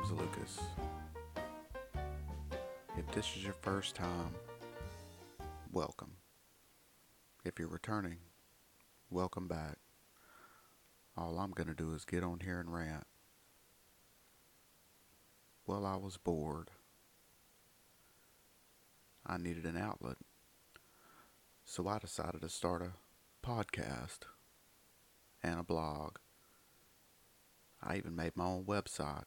name's Lucas. If this is your first time, welcome. If you're returning, welcome back. All I'm going to do is get on here and rant. Well, I was bored. I needed an outlet. So I decided to start a podcast and a blog. I even made my own website.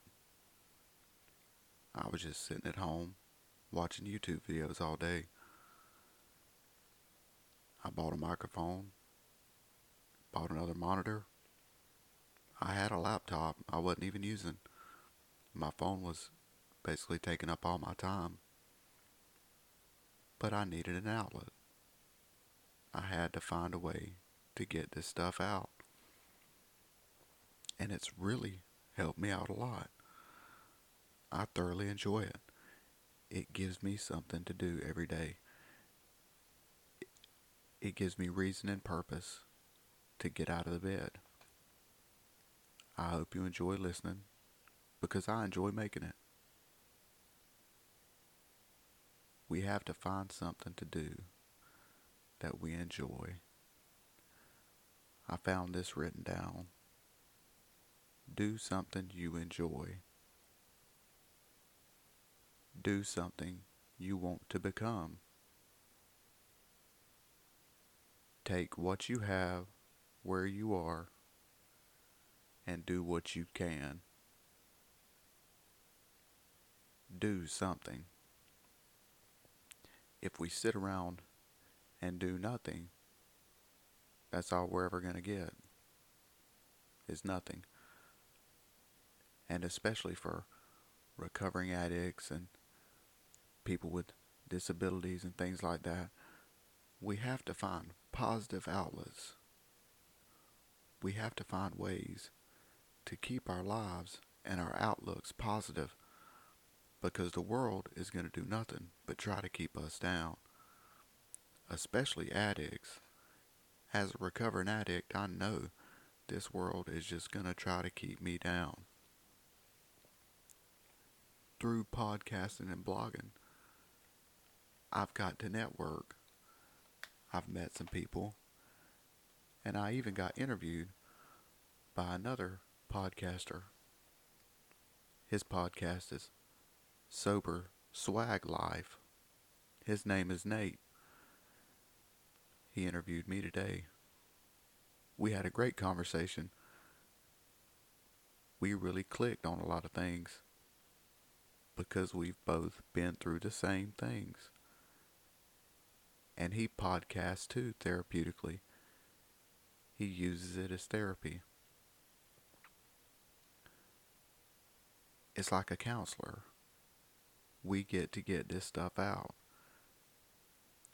I was just sitting at home watching YouTube videos all day. I bought a microphone, bought another monitor. I had a laptop I wasn't even using. My phone was basically taking up all my time. But I needed an outlet. I had to find a way to get this stuff out. And it's really helped me out a lot. I thoroughly enjoy it. It gives me something to do every day. It gives me reason and purpose to get out of the bed. I hope you enjoy listening because I enjoy making it. We have to find something to do that we enjoy. I found this written down. Do something you enjoy. Do something you want to become. Take what you have where you are and do what you can. Do something. If we sit around and do nothing, that's all we're ever going to get is nothing. And especially for recovering addicts and people with disabilities and things like that, we have to find positive outlets. We have to find ways to keep our lives and our outlooks positive because the world is going to do nothing but try to keep us down especially addicts. As a recovering addict, I know this world is just going to try to keep me down. Through podcasting and blogging, I've got to network. I've met some people, and I even got interviewed by another podcaster. His podcast is Sober Swag Life. His name is Nate. He interviewed me today. We had a great conversation. We really clicked on a lot of things because we've both been through the same things. And he podcasts too therapeutically. He uses it as therapy. It's like a counselor. We get to get this stuff out.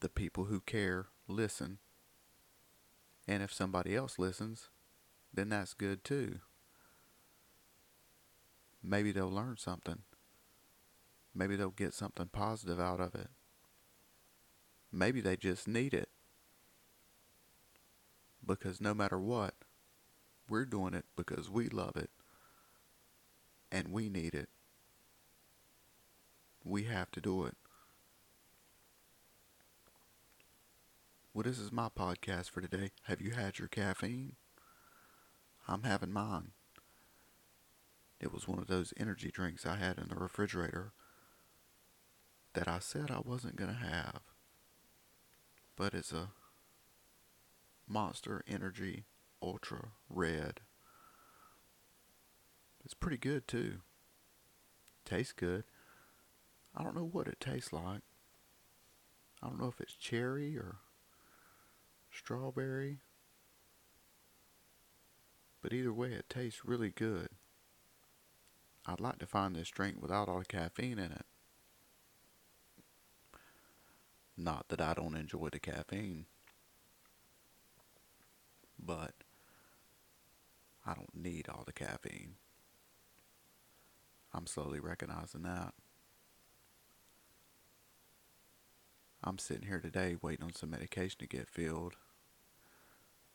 The people who care listen. And if somebody else listens, then that's good too. Maybe they'll learn something. Maybe they'll get something positive out of it. Maybe they just need it. Because no matter what, we're doing it because we love it. And we need it. We have to do it. Well, this is my podcast for today. Have you had your caffeine? I'm having mine. It was one of those energy drinks I had in the refrigerator that I said I wasn't going to have. But it's a Monster Energy Ultra Red. It's pretty good too. Tastes good. I don't know what it tastes like. I don't know if it's cherry or strawberry. But either way, it tastes really good. I'd like to find this drink without all the caffeine in it. Not that I don't enjoy the caffeine, but I don't need all the caffeine. I'm slowly recognizing that. I'm sitting here today waiting on some medication to get filled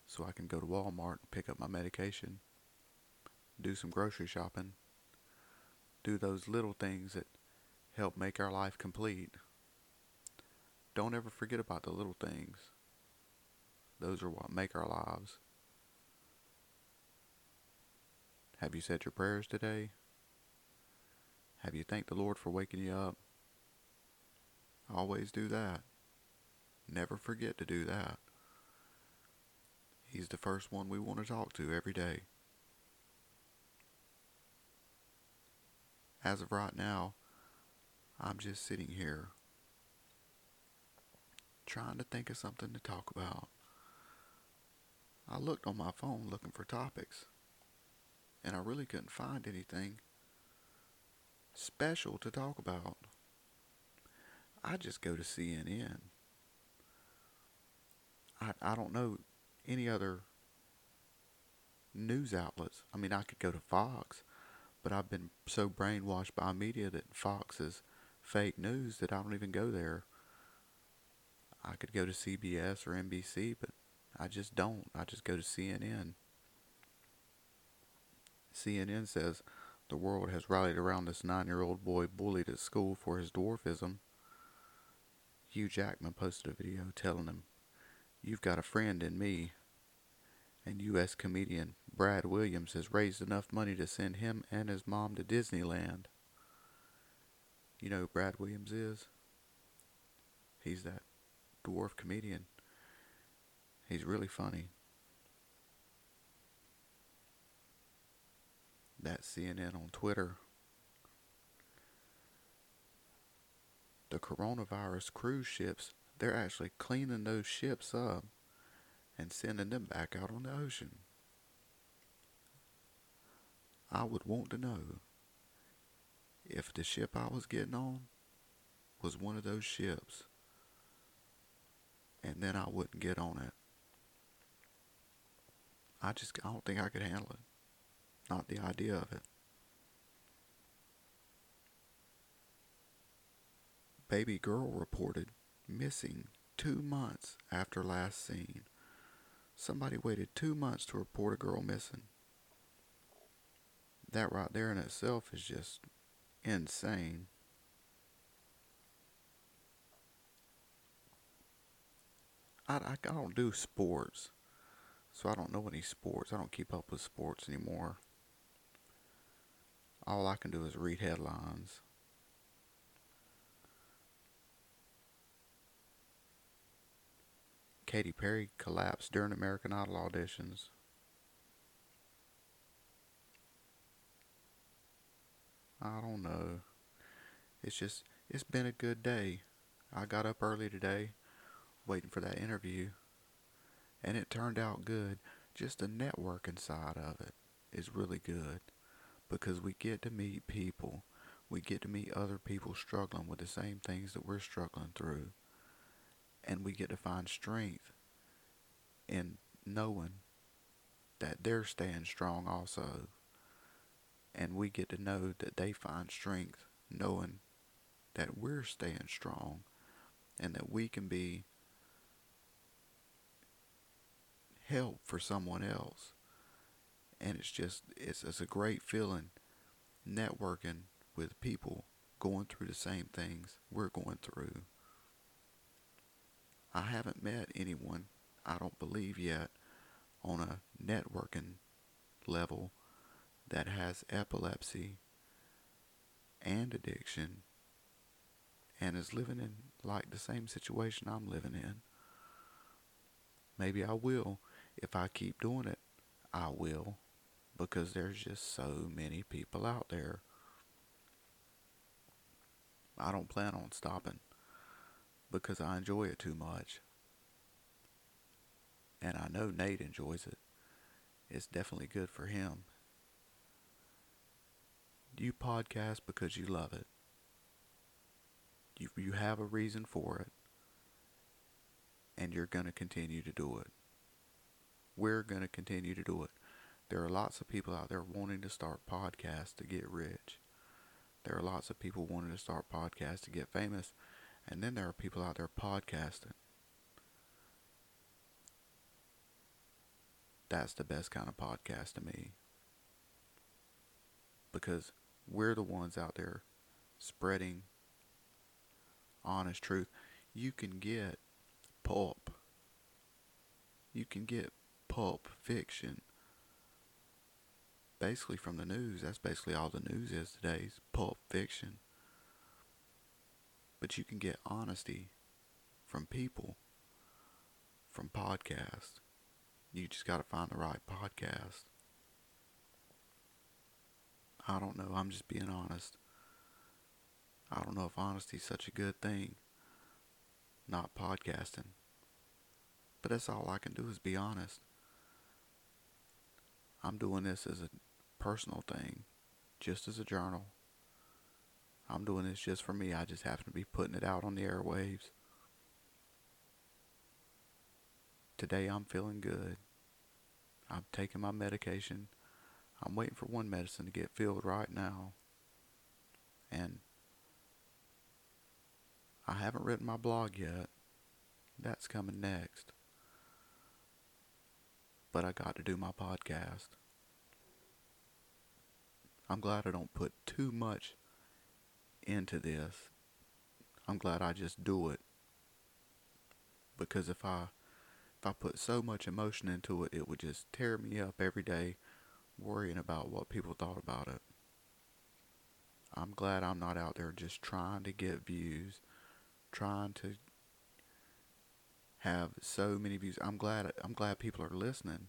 so I can go to Walmart and pick up my medication, do some grocery shopping, do those little things that help make our life complete. Don't ever forget about the little things. Those are what make our lives. Have you said your prayers today? Have you thanked the Lord for waking you up? Always do that. Never forget to do that. He's the first one we want to talk to every day. As of right now, I'm just sitting here trying to think of something to talk about. I looked on my phone looking for topics, and I really couldn't find anything special to talk about. I just go to CNN. I, I don't know any other news outlets. I mean, I could go to Fox, but I've been so brainwashed by media that Fox is fake news that I don't even go there. I could go to CBS or NBC, but I just don't. I just go to CNN. CNN says the world has rallied around this nine year old boy bullied at school for his dwarfism. Hugh Jackman posted a video telling him, You've got a friend in me. And U.S. comedian Brad Williams has raised enough money to send him and his mom to Disneyland. You know who Brad Williams is? He's that dwarf comedian. He's really funny. That's CNN on Twitter. The coronavirus cruise ships, they're actually cleaning those ships up and sending them back out on the ocean. I would want to know if the ship I was getting on was one of those ships, and then I wouldn't get on it. I just I don't think I could handle it. Not the idea of it. Baby girl reported missing two months after last seen. Somebody waited two months to report a girl missing. That right there in itself is just insane. I, I, don't do sports, so I don't know any sports. I don't keep up with sports anymore. All I can do is read headlines. Katy Perry collapsed during American Idol auditions. I don't know. It's just, it's been a good day. I got up early today, waiting for that interview, and it turned out good. Just the networking side of it is really good because we get to meet people. We get to meet other people struggling with the same things that we're struggling through. And we get to find strength in knowing that they're staying strong also and we get to know that they find strength knowing that we're staying strong and that we can be help for someone else. And it's just, it's, it's a great feeling networking with people going through the same things we're going through. I haven't met anyone, I don't believe yet, on a networking level that has epilepsy and addiction and is living in like the same situation I'm living in. Maybe I will. If I keep doing it, I will. Because there's just so many people out there. I don't plan on stopping because I enjoy it too much. And I know Nate enjoys it. It's definitely good for him. You podcast because you love it. You, you have a reason for it. And you're going to continue to do it. We're going to continue to do it. There are lots of people out there wanting to start podcasts to get rich. There are lots of people wanting to start podcasts to get famous. And then there are people out there podcasting. That's the best kind of podcast to me. Because we're the ones out there spreading honest truth. You can get pulp. You can get pulp fiction. Basically from the news. That's basically all the news is today is pulp fiction. But you can get honesty from people, from podcasts. You just got to find the right podcast. I don't know. I'm just being honest. I don't know if honesty is such a good thing. Not podcasting. But that's all I can do is be honest. I'm doing this as a personal thing, just as a journal. I'm doing this just for me. I just happen to be putting it out on the airwaves. Today I'm feeling good. I'm taking my medication. I'm waiting for one medicine to get filled right now. And I haven't written my blog yet. That's coming next. But I got to do my podcast. I'm glad I don't put too much into this. I'm glad I just do it. Because if I if I put so much emotion into it, it would just tear me up every day worrying about what people thought about it. I'm glad I'm not out there just trying to get views, trying to have so many views. I'm glad I'm glad people are listening.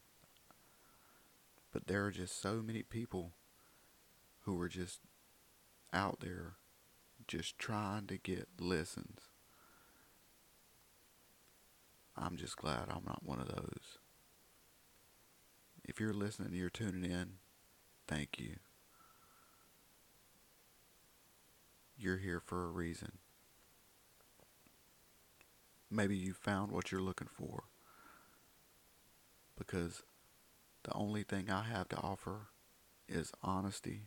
But there are just so many people who are just out there just trying to get listens. I'm just glad I'm not one of those. If you're listening, you're tuning in, thank you. You're here for a reason. Maybe you found what you're looking for. Because the only thing I have to offer is honesty.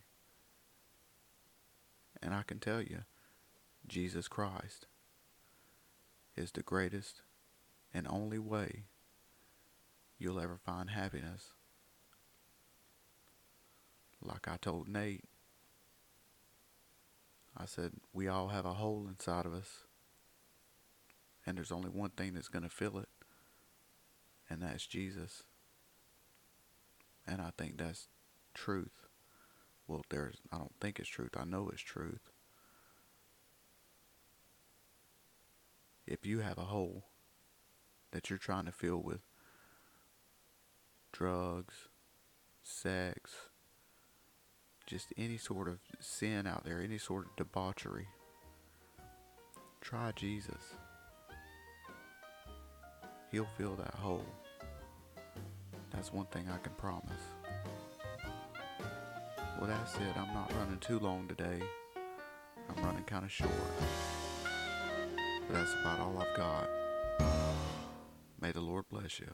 And I can tell you, Jesus Christ is the greatest and only way you'll ever find happiness. Like I told Nate, I said, we all have a hole inside of us, and there's only one thing that's going to fill it, and that's Jesus. And I think that's truth. Well, there's, I don't think it's truth, I know it's truth. If you have a hole that you're trying to fill with drugs, sex, just any sort of sin out there, any sort of debauchery, try Jesus. He'll fill that hole. That's one thing I can promise. Well, that's it. I'm not running too long today. I'm running kind of short. But that's about all I've got. May the Lord bless you.